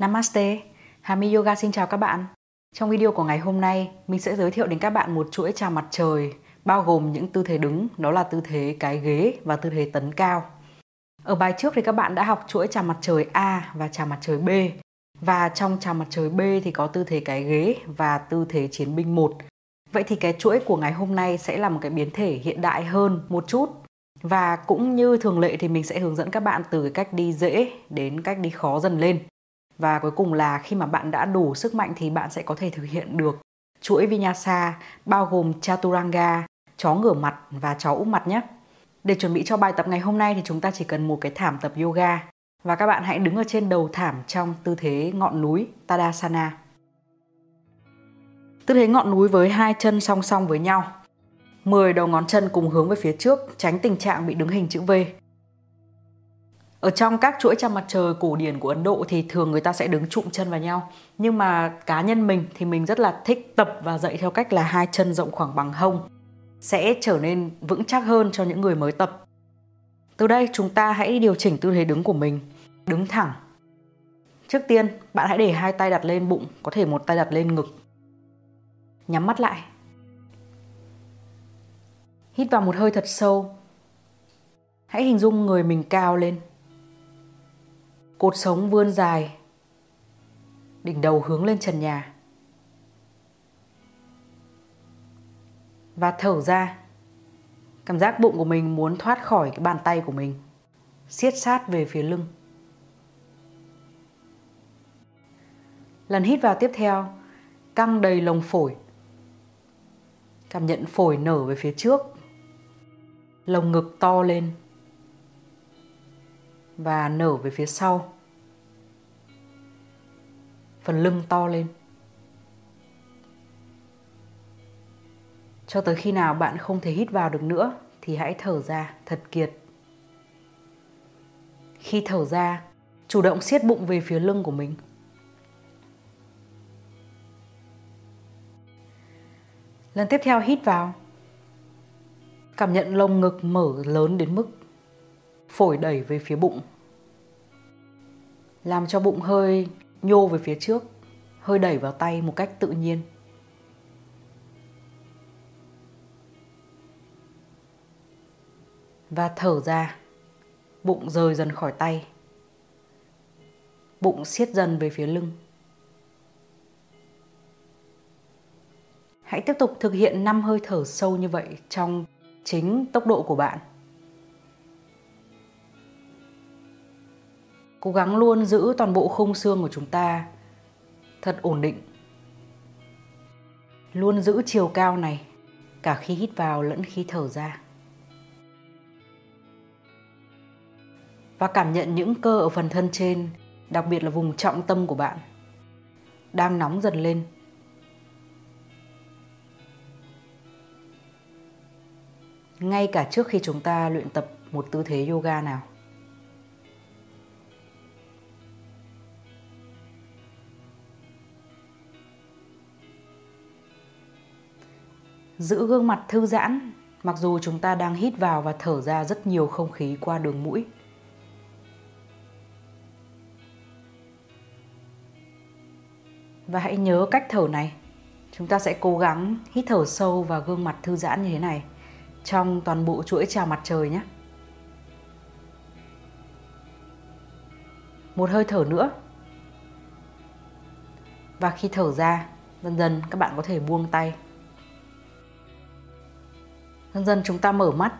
Namaste, Hami Yoga xin chào các bạn. Trong video của ngày hôm nay, mình sẽ giới thiệu đến các bạn một chuỗi chào mặt trời bao gồm những tư thế đứng, đó là tư thế cái ghế và tư thế tấn cao. Ở bài trước thì các bạn đã học chuỗi chào mặt trời A và chào mặt trời B. Và trong chào mặt trời B thì có tư thế cái ghế và tư thế chiến binh 1. Vậy thì cái chuỗi của ngày hôm nay sẽ là một cái biến thể hiện đại hơn một chút. Và cũng như thường lệ thì mình sẽ hướng dẫn các bạn từ cái cách đi dễ đến cách đi khó dần lên. Và cuối cùng là khi mà bạn đã đủ sức mạnh thì bạn sẽ có thể thực hiện được chuỗi Vinyasa bao gồm Chaturanga, chó ngửa mặt và chó úp mặt nhé. Để chuẩn bị cho bài tập ngày hôm nay thì chúng ta chỉ cần một cái thảm tập yoga và các bạn hãy đứng ở trên đầu thảm trong tư thế ngọn núi Tadasana. Tư thế ngọn núi với hai chân song song với nhau. 10 đầu ngón chân cùng hướng về phía trước, tránh tình trạng bị đứng hình chữ V. Ở trong các chuỗi chăm mặt trời cổ điển của Ấn Độ thì thường người ta sẽ đứng trụm chân vào nhau. Nhưng mà cá nhân mình thì mình rất là thích tập và dạy theo cách là hai chân rộng khoảng bằng hông sẽ trở nên vững chắc hơn cho những người mới tập. Từ đây chúng ta hãy điều chỉnh tư thế đứng của mình, đứng thẳng. Trước tiên, bạn hãy để hai tay đặt lên bụng, có thể một tay đặt lên ngực. Nhắm mắt lại. Hít vào một hơi thật sâu. Hãy hình dung người mình cao lên. Cột sống vươn dài. Đỉnh đầu hướng lên trần nhà. và thở ra. Cảm giác bụng của mình muốn thoát khỏi cái bàn tay của mình. siết sát về phía lưng. Lần hít vào tiếp theo, căng đầy lồng phổi. Cảm nhận phổi nở về phía trước. Lồng ngực to lên. Và nở về phía sau. Phần lưng to lên. cho tới khi nào bạn không thể hít vào được nữa, thì hãy thở ra thật kiệt khi thở ra, chủ động siết bụng về phía lưng của mình lần tiếp theo hít vào cảm nhận lồng ngực mở lớn đến mức phổi đẩy về phía bụng. Làm cho bụng hơi nhô về phía trước, hơi đẩy vào tay một cách tự nhiên. Và thở ra, bụng rời dần khỏi tay. Bụng siết dần về phía lưng. Hãy tiếp tục thực hiện 5 hơi thở sâu như vậy trong chính tốc độ của bạn. Cố gắng luôn giữ toàn bộ khung xương của chúng ta thật ổn định luôn giữ chiều cao này cả khi hít vào lẫn khi thở ra và cảm nhận những cơ ở phần thân trên, đặc biệt là vùng trọng tâm của bạn đang nóng dần lên. Ngay cả trước khi chúng ta luyện tập một tư thế yoga nào. Giữ gương mặt thư giãn mặc dù chúng ta đang hít vào và thở ra rất nhiều không khí qua đường mũi. Và hãy nhớ cách thở này. Chúng ta sẽ cố gắng hít thở sâu và gương mặt thư giãn như thế này trong toàn bộ chuỗi chào mặt trời nhé. Một hơi thở nữa. Và khi thở ra, dần dần các bạn có thể buông tay. Dần dần chúng ta mở mắt.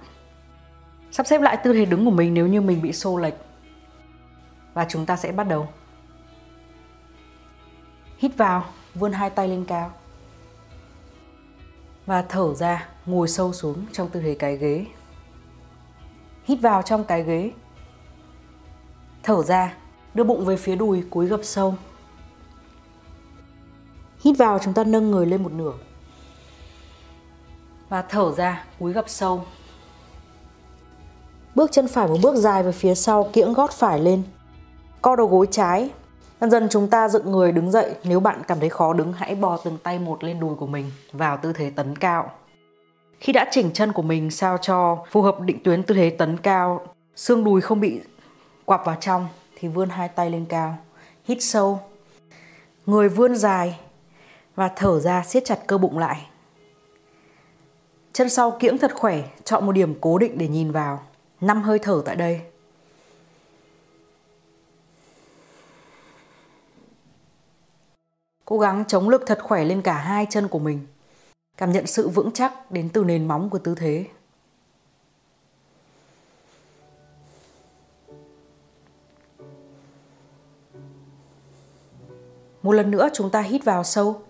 Sắp xếp lại tư thế đứng của mình nếu như mình bị xô lệch. Và chúng ta sẽ bắt đầu. Hít vào, vươn hai tay lên cao. Và thở ra, ngồi sâu xuống trong tư thế cái ghế. Hít vào trong cái ghế. Thở ra, đưa bụng về phía đùi, cúi gập sâu. Hít vào chúng ta nâng người lên một nửa. Và thở ra, cúi gập sâu. Bước chân phải một bước dài về phía sau, kiễng gót phải lên. Co đầu gối trái, Dần dần chúng ta dựng người đứng dậy, nếu bạn cảm thấy khó đứng hãy bò từng tay một lên đùi của mình vào tư thế tấn cao. Khi đã chỉnh chân của mình sao cho phù hợp định tuyến tư thế tấn cao, xương đùi không bị quặp vào trong thì vươn hai tay lên cao. Hít sâu Người vươn dài và thở ra siết chặt cơ bụng lại. Chân sau kiễng thật khỏe, chọn một điểm cố định để nhìn vào. Năm hơi thở tại đây. Cố gắng chống lực thật khỏe lên cả hai chân của mình. Cảm nhận sự vững chắc đến từ nền móng của tư thế. Một lần nữa chúng ta hít vào sâu.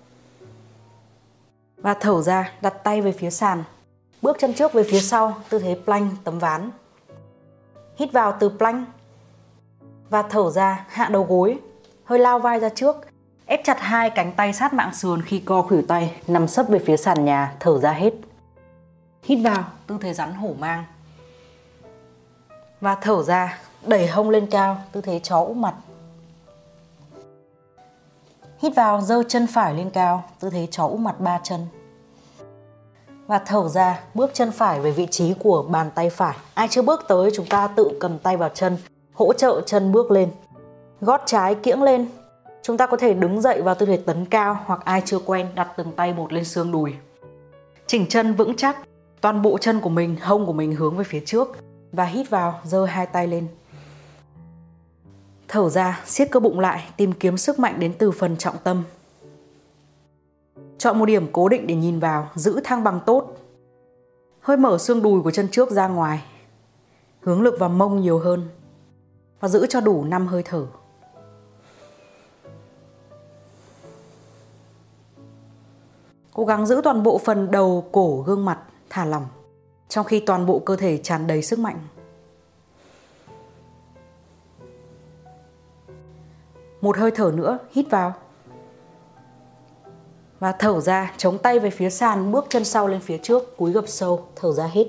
Và thở ra, đặt tay về phía sàn. Bước chân trước về phía sau, tư thế plank tấm ván. Hít vào từ plank. Và thở ra, hạ đầu gối, hơi lao vai ra trước. Ép chặt hai cánh tay sát mạng sườn khi co khuỷu tay, nằm sấp về phía sàn nhà, thở ra hết. Hít vào, tư thế rắn hổ mang. Và thở ra, đẩy hông lên cao, tư thế chó úp mặt. Hít vào, giơ chân phải lên cao, tư thế chó úp mặt ba chân. Và thở ra, bước chân phải về vị trí của bàn tay phải. Ai chưa bước tới, chúng ta tự cầm tay vào chân, hỗ trợ chân bước lên. Gót trái kiễng lên. Chúng ta có thể đứng dậy vào tư thế tấn cao hoặc ai chưa quen đặt từng tay một lên xương đùi. Chỉnh chân vững chắc, toàn bộ chân của mình, hông của mình hướng về phía trước và hít vào, giơ hai tay lên. Thở ra, siết cơ bụng lại, tìm kiếm sức mạnh đến từ phần trọng tâm. Chọn một điểm cố định để nhìn vào, giữ thăng bằng tốt. Hơi mở xương đùi của chân trước ra ngoài. Hướng lực vào mông nhiều hơn. Và giữ cho đủ 5 hơi thở. Cố gắng giữ toàn bộ phần đầu, cổ, gương mặt thả lỏng, trong khi toàn bộ cơ thể tràn đầy sức mạnh. Một hơi thở nữa, hít vào. Và thở ra, chống tay về phía sàn, bước chân sau lên phía trước, cúi gập sâu, thở ra hết.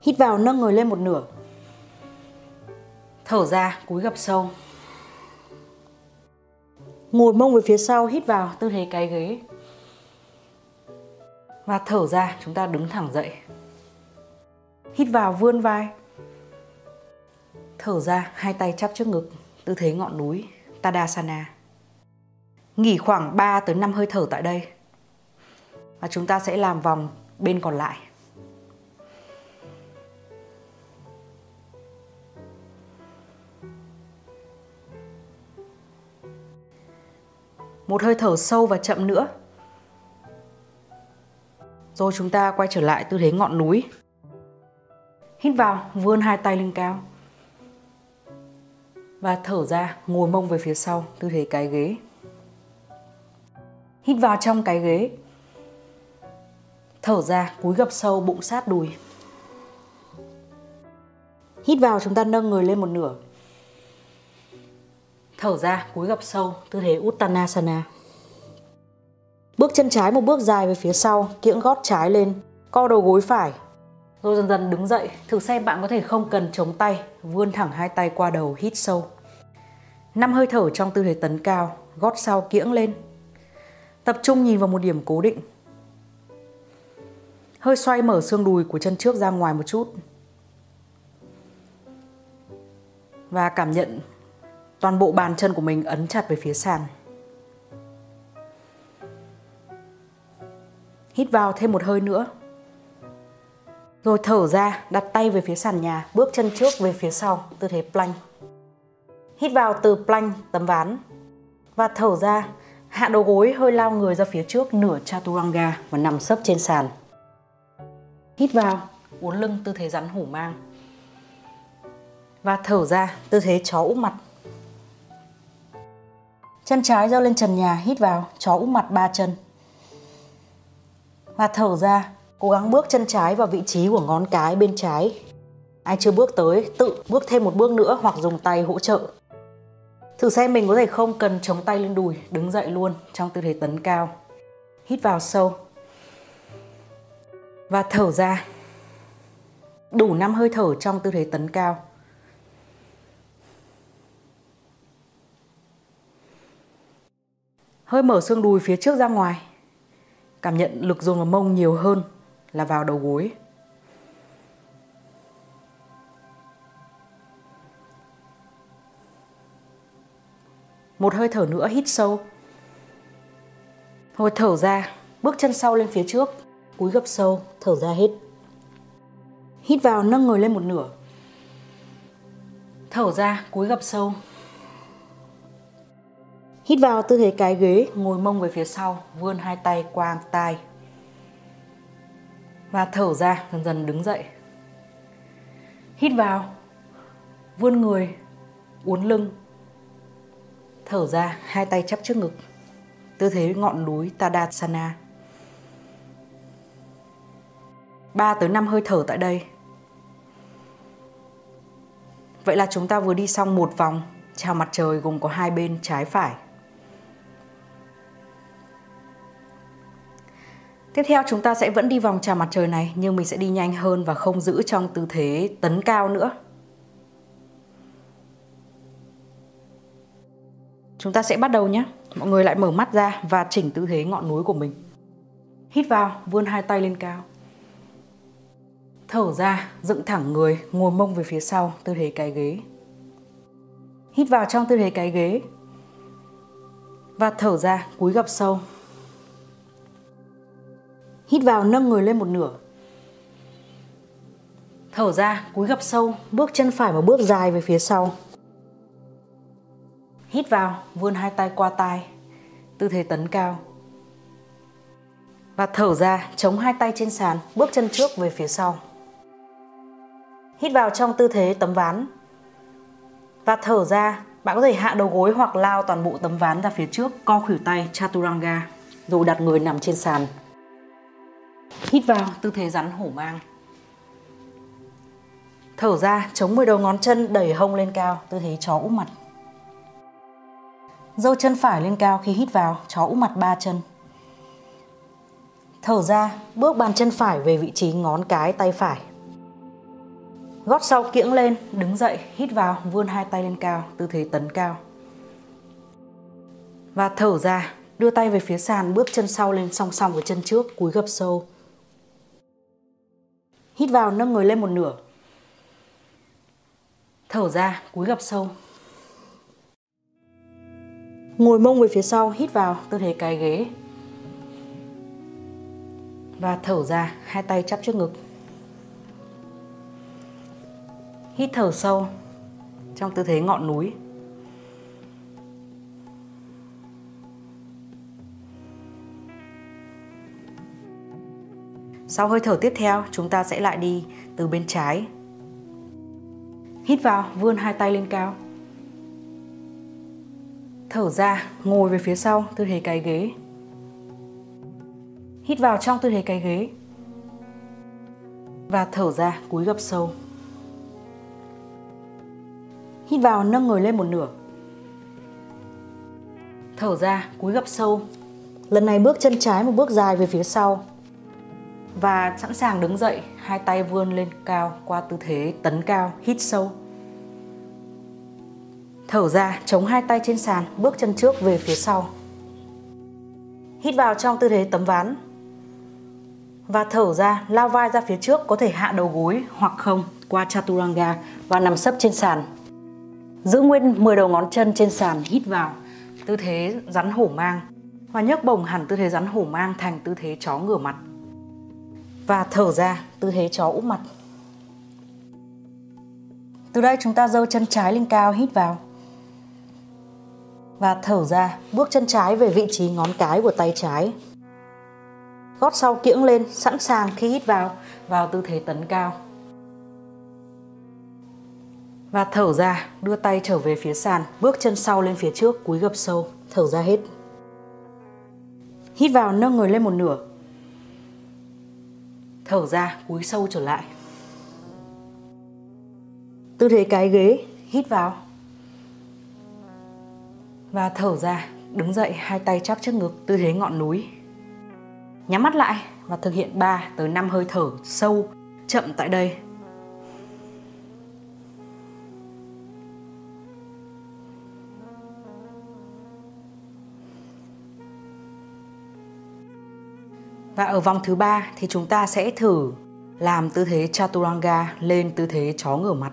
Hít vào, nâng người lên một nửa. Thở ra, cúi gập sâu. Ngồi mông về phía sau, hít vào, tư thế cái ghế. Và thở ra, chúng ta đứng thẳng dậy. Hít vào, vươn vai. Thở ra, hai tay chắp trước ngực tư thế ngọn núi Tadasana. Nghỉ khoảng 3 tới 5 hơi thở tại đây. Và chúng ta sẽ làm vòng bên còn lại. Một hơi thở sâu và chậm nữa. Rồi chúng ta quay trở lại tư thế ngọn núi. Hít vào, vươn hai tay lên cao và thở ra ngồi mông về phía sau tư thế cái ghế hít vào trong cái ghế. Thở ra cúi gập sâu bụng sát đùi. Hít vào chúng ta nâng người lên một nửa. Thở ra cúi gập sâu tư thế uttanasana. Bước chân trái một bước dài về phía sau kiễng gót trái lên co đầu gối phải. Rồi dần dần đứng dậy, thử xem bạn có thể không cần chống tay, vươn thẳng hai tay qua đầu, hít sâu. Năm hơi thở trong tư thế tấn cao, gót sau kiễng lên. Tập trung nhìn vào một điểm cố định. Hơi xoay mở xương đùi của chân trước ra ngoài một chút. Và cảm nhận toàn bộ bàn chân của mình ấn chặt về phía sàn. Hít vào thêm một hơi nữa. Rồi thở ra, đặt tay về phía sàn nhà, bước chân trước về phía sau, tư thế plank. Hít vào từ plank, tấm ván. Và thở ra, hạ đầu gối hơi lao người ra phía trước nửa chaturanga và nằm sấp trên sàn. Hít vào, uốn lưng tư thế rắn hổ mang. Và thở ra, tư thế chó úp mặt. Chân trái giơ lên trần nhà, hít vào, chó úp mặt ba chân. Và thở ra, Cố gắng bước chân trái vào vị trí của ngón cái bên trái. Ai chưa bước tới, tự bước thêm một bước nữa hoặc dùng tay hỗ trợ. Thử xem mình có thể không cần chống tay lên đùi, đứng dậy luôn trong tư thế tấn cao. Hít vào sâu. Và thở ra. Đủ 5 hơi thở trong tư thế tấn cao. Hơi mở xương đùi phía trước ra ngoài. Cảm nhận lực dồn vào mông nhiều hơn là vào đầu gối. Một hơi thở nữa hít sâu. Hồi thở ra, bước chân sau lên phía trước, cúi gập sâu, thở ra hết. Hít vào nâng người lên một nửa. Thở ra, cúi gập sâu. Hít vào tư thế cái ghế, ngồi mông về phía sau, vươn hai tay qua tai. Và thở ra, dần dần đứng dậy. Hít vào, vươn người, uốn lưng. Thở ra, hai tay chắp trước ngực. Tư thế ngọn núi Tadasana. 3 tới 5 hơi thở tại đây. Vậy là chúng ta vừa đi xong một vòng chào mặt trời gồm có hai bên trái phải. Tiếp theo chúng ta sẽ vẫn đi vòng chào mặt trời này nhưng mình sẽ đi nhanh hơn và không giữ trong tư thế tấn cao nữa. Chúng ta sẽ bắt đầu nhé. Mọi người lại mở mắt ra và chỉnh tư thế ngọn núi của mình. Hít vào, vươn hai tay lên cao. Thở ra, dựng thẳng người, ngồi mông về phía sau, tư thế cái ghế. Hít vào trong tư thế cái ghế. Và thở ra, cúi gập sâu. Hít vào nâng người lên một nửa. Thở ra, cúi gập sâu, bước chân phải một bước dài về phía sau. Hít vào, vươn hai tay qua tai, tư thế tấn cao. Và thở ra, chống hai tay trên sàn, bước chân trước về phía sau. Hít vào trong tư thế tấm ván. Và thở ra, bạn có thể hạ đầu gối hoặc lao toàn bộ tấm ván ra phía trước, co khuỷu tay Chaturanga, rồi đặt người nằm trên sàn. Hít vào, tư thế rắn hổ mang. Thở ra, chống 10 đầu ngón chân đẩy hông lên cao, tư thế chó úp mặt. Dâu chân phải lên cao khi hít vào, chó úp mặt ba chân. Thở ra, bước bàn chân phải về vị trí ngón cái tay phải. Gót sau kiễng lên, đứng dậy, hít vào, vươn hai tay lên cao, tư thế tấn cao. Và thở ra, đưa tay về phía sàn, bước chân sau lên song song với chân trước, cúi gập sâu. Hít vào, nâng người lên một nửa. Thở ra, cúi gập sâu. Ngồi mông về phía sau, hít vào, tư thế cái ghế. Và thở ra, hai tay chắp trước ngực. Hít thở sâu trong tư thế ngọn núi. Sau hơi thở tiếp theo, chúng ta sẽ lại đi từ bên trái. Hít vào, vươn hai tay lên cao. Thở ra, ngồi về phía sau, tư thế cái ghế. Hít vào trong tư thế cái ghế. Và thở ra, cúi gập sâu. Hít vào nâng người lên một nửa. Thở ra, cúi gập sâu. Lần này bước chân trái một bước dài về phía sau. Và sẵn sàng đứng dậy, hai tay vươn lên cao qua tư thế tấn cao, hít sâu. Thở ra, chống hai tay trên sàn, bước chân trước về phía sau. Hít vào trong tư thế tấm ván. Và thở ra, lao vai ra phía trước, có thể hạ đầu gối hoặc không qua Chaturanga và nằm sấp trên sàn. Giữ nguyên 10 đầu ngón chân trên sàn hít vào tư thế rắn hổ mang và nhấc bổng hẳn tư thế rắn hổ mang thành tư thế chó ngửa mặt. Và thở ra tư thế chó úp mặt. Từ đây chúng ta giơ chân trái lên cao hít vào. Và thở ra, bước chân trái về vị trí ngón cái của tay trái. Gót sau kiễng lên, sẵn sàng khi hít vào, vào tư thế tấn cao. Và thở ra, đưa tay trở về phía sàn, bước chân sau lên phía trước, cúi gập sâu, thở ra hết. Hít vào nâng người lên một nửa. Thở ra, cúi sâu trở lại. Tư thế cái ghế, hít vào. Và thở ra, đứng dậy, hai tay chắp trước ngực, tư thế ngọn núi. Nhắm mắt lại và thực hiện 3 tới 5 hơi thở sâu, chậm tại đây Và ở vòng thứ ba thì chúng ta sẽ thử làm tư thế chaturanga lên tư thế chó ngửa mặt.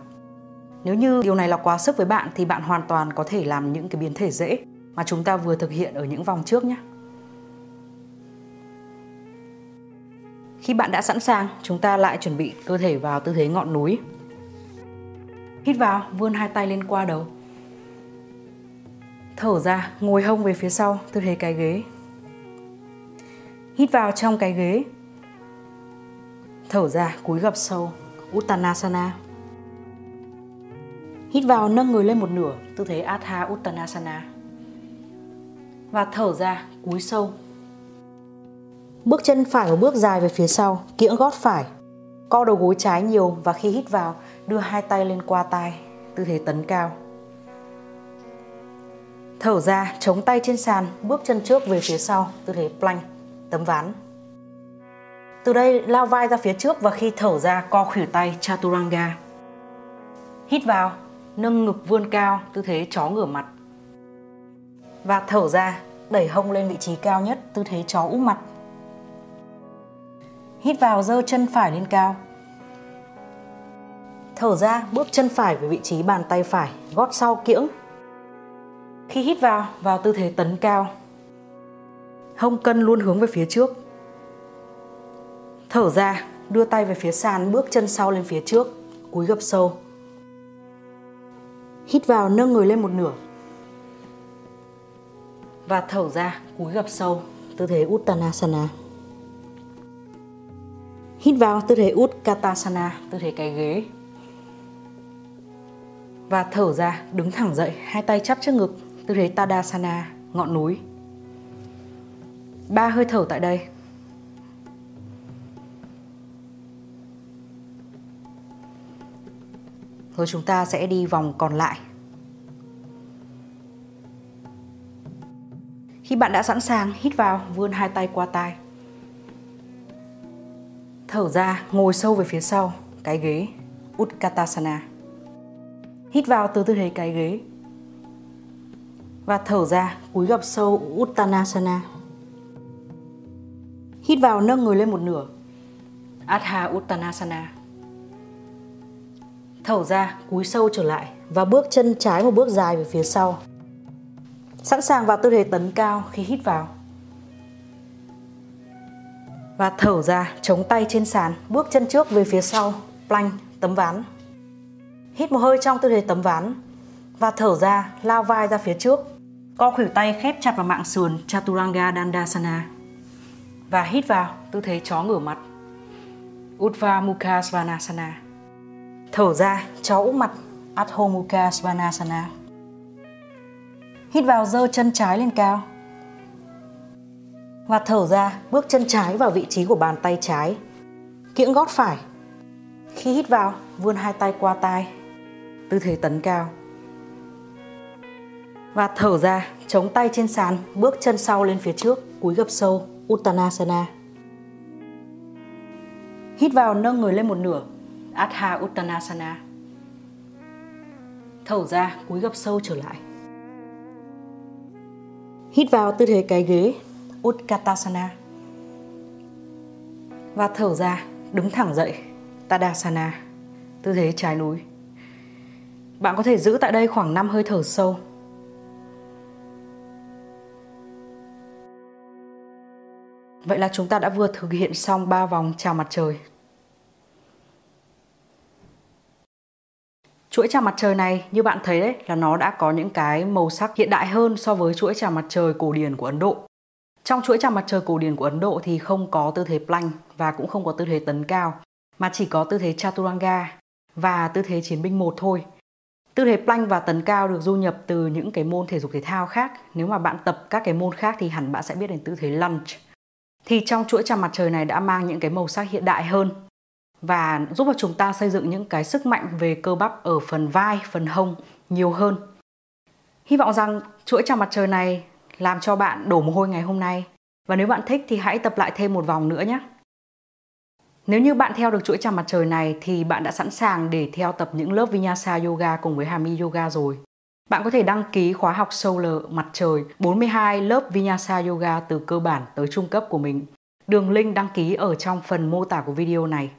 Nếu như điều này là quá sức với bạn thì bạn hoàn toàn có thể làm những cái biến thể dễ. mà chúng ta vừa thực hiện ở những vòng trước nhé. Khi bạn đã sẵn sàng, chúng ta lại chuẩn bị cơ thể vào tư thế ngọn núi. Hít vào, vươn hai tay lên qua đầu. Thở ra, ngồi hông về phía sau, tư thế cái ghế. Hít vào trong cái ghế. Thở ra, cúi gập sâu, Uttanasana. Hít vào nâng người lên một nửa, tư thế Atha Uttanasana. Và thở ra, cúi sâu. Bước chân phải một bước dài về phía sau, kiễng gót phải. Co đầu gối trái nhiều và khi hít vào, đưa hai tay lên qua tai, tư thế tấn cao. Thở ra, chống tay trên sàn, bước chân trước về phía sau, tư thế plank, tấm ván. Từ đây lao vai ra phía trước và khi thở ra co khuỷu tay chaturanga. Hít vào, nâng ngực vươn cao, tư thế chó ngửa mặt. Và thở ra, đẩy hông lên vị trí cao nhất, tư thế chó úp mặt. Hít vào giơ chân phải lên cao. Thở ra, bước chân phải về vị trí bàn tay phải, gót sau kiễng. Khi hít vào, vào tư thế tấn cao. Hông cân luôn hướng về phía trước. Thở ra, đưa tay về phía sàn, bước chân sau lên phía trước, cúi gập sâu. Hít vào nâng người lên một nửa. Và thở ra, cúi gập sâu, tư thế Uttanasana. Hít vào tư thế Utkatasana, tư thế cái ghế. Và thở ra, đứng thẳng dậy, hai tay chắp trước ngực, tư thế Tadasana, ngọn núi. Ba hơi thở tại đây. Rồi chúng ta sẽ đi vòng còn lại. Khi bạn đã sẵn sàng, hít vào, vươn hai tay qua tai. Thở ra, ngồi sâu về phía sau, cái ghế, Utkatasana. Hít vào từ tư thế cái ghế. Và thở ra, cúi gập sâu Uttanasana. Hít vào nâng người lên một nửa. Adha Uttanasana. Thở ra, cúi sâu trở lại và bước chân trái một bước dài về phía sau. Sẵn sàng vào tư thế tấn cao khi hít vào. Và thở ra, chống tay trên sàn, bước chân trước về phía sau, plank, tấm ván. Hít một hơi trong tư thế tấm ván và thở ra, lao vai ra phía trước. Co khuỷu tay khép chặt vào mạng sườn Chaturanga Dandasana. Và hít vào, tư thế chó ngửa mặt. Uddhva Mukha Svanasana. Thở ra, chó úp mặt, Adho Mukha Svanasana. Hít vào giơ chân trái lên cao. Và thở ra, bước chân trái vào vị trí của bàn tay trái. Kiễng gót phải. Khi hít vào, vươn hai tay qua tai. Tư thế tấn cao. Và thở ra, chống tay trên sàn, bước chân sau lên phía trước, cúi gập sâu, Uttanasana. Hít vào nâng người lên một nửa, Adha Uttanasana. Thở ra, cúi gập sâu trở lại. Hít vào tư thế cái ghế, Utkatasana. Và thở ra, đứng thẳng dậy, Tadasana, tư thế trái núi. Bạn có thể giữ tại đây khoảng 5 hơi thở sâu. Vậy là chúng ta đã vừa thực hiện xong 3 vòng chào mặt trời. Chuỗi chào mặt trời này, như bạn thấy đấy, là nó đã có những cái màu sắc hiện đại hơn so với chuỗi chào mặt trời cổ điển của Ấn Độ. Trong chuỗi chào mặt trời cổ điển của Ấn Độ thì không có tư thế plank và cũng không có tư thế tấn cao, mà chỉ có tư thế chaturanga và tư thế chiến binh một thôi. Tư thế plank và tấn cao được du nhập từ những cái môn thể dục thể thao khác. Nếu mà bạn tập các cái môn khác thì hẳn bạn sẽ biết đến tư thế lunge. Thì trong chuỗi chào mặt trời này đã mang những cái màu sắc hiện đại hơn và giúp cho chúng ta xây dựng những cái sức mạnh về cơ bắp ở phần vai, phần hông nhiều hơn. Hy vọng rằng chuỗi chào mặt trời này làm cho bạn đổ mồ hôi ngày hôm nay. Và nếu bạn thích thì hãy tập lại thêm một vòng nữa nhé. Nếu như bạn theo được chuỗi chào mặt trời này thì bạn đã sẵn sàng để theo tập những lớp Vinyasa Yoga cùng với Hami Yoga rồi. Bạn có thể đăng ký khóa học Solar mặt trời 42 lớp Vinyasa Yoga từ cơ bản tới trung cấp của mình. Đường link đăng ký ở trong phần mô tả của video này.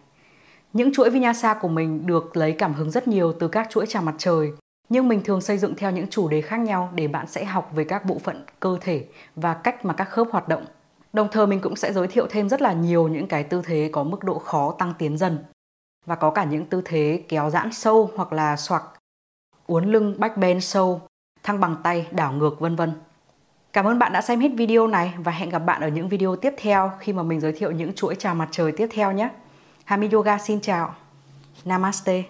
Những chuỗi Vinyasa của mình được lấy cảm hứng rất nhiều từ các chuỗi chào mặt trời Nhưng mình thường xây dựng theo những chủ đề khác nhau để bạn sẽ học về các bộ phận cơ thể và cách mà các khớp hoạt động. Đồng thời mình cũng sẽ giới thiệu thêm rất là nhiều những cái tư thế có mức độ khó tăng tiến dần và có cả những tư thế kéo giãn sâu hoặc là xoạc, uốn lưng back bend sâu, thăng bằng tay, đảo ngược vân vân. Cảm ơn bạn đã xem hết video này và hẹn gặp bạn ở những video tiếp theo khi mà mình giới thiệu những chuỗi chào mặt trời tiếp theo nhé. Hami Yoga xin chào. Namaste.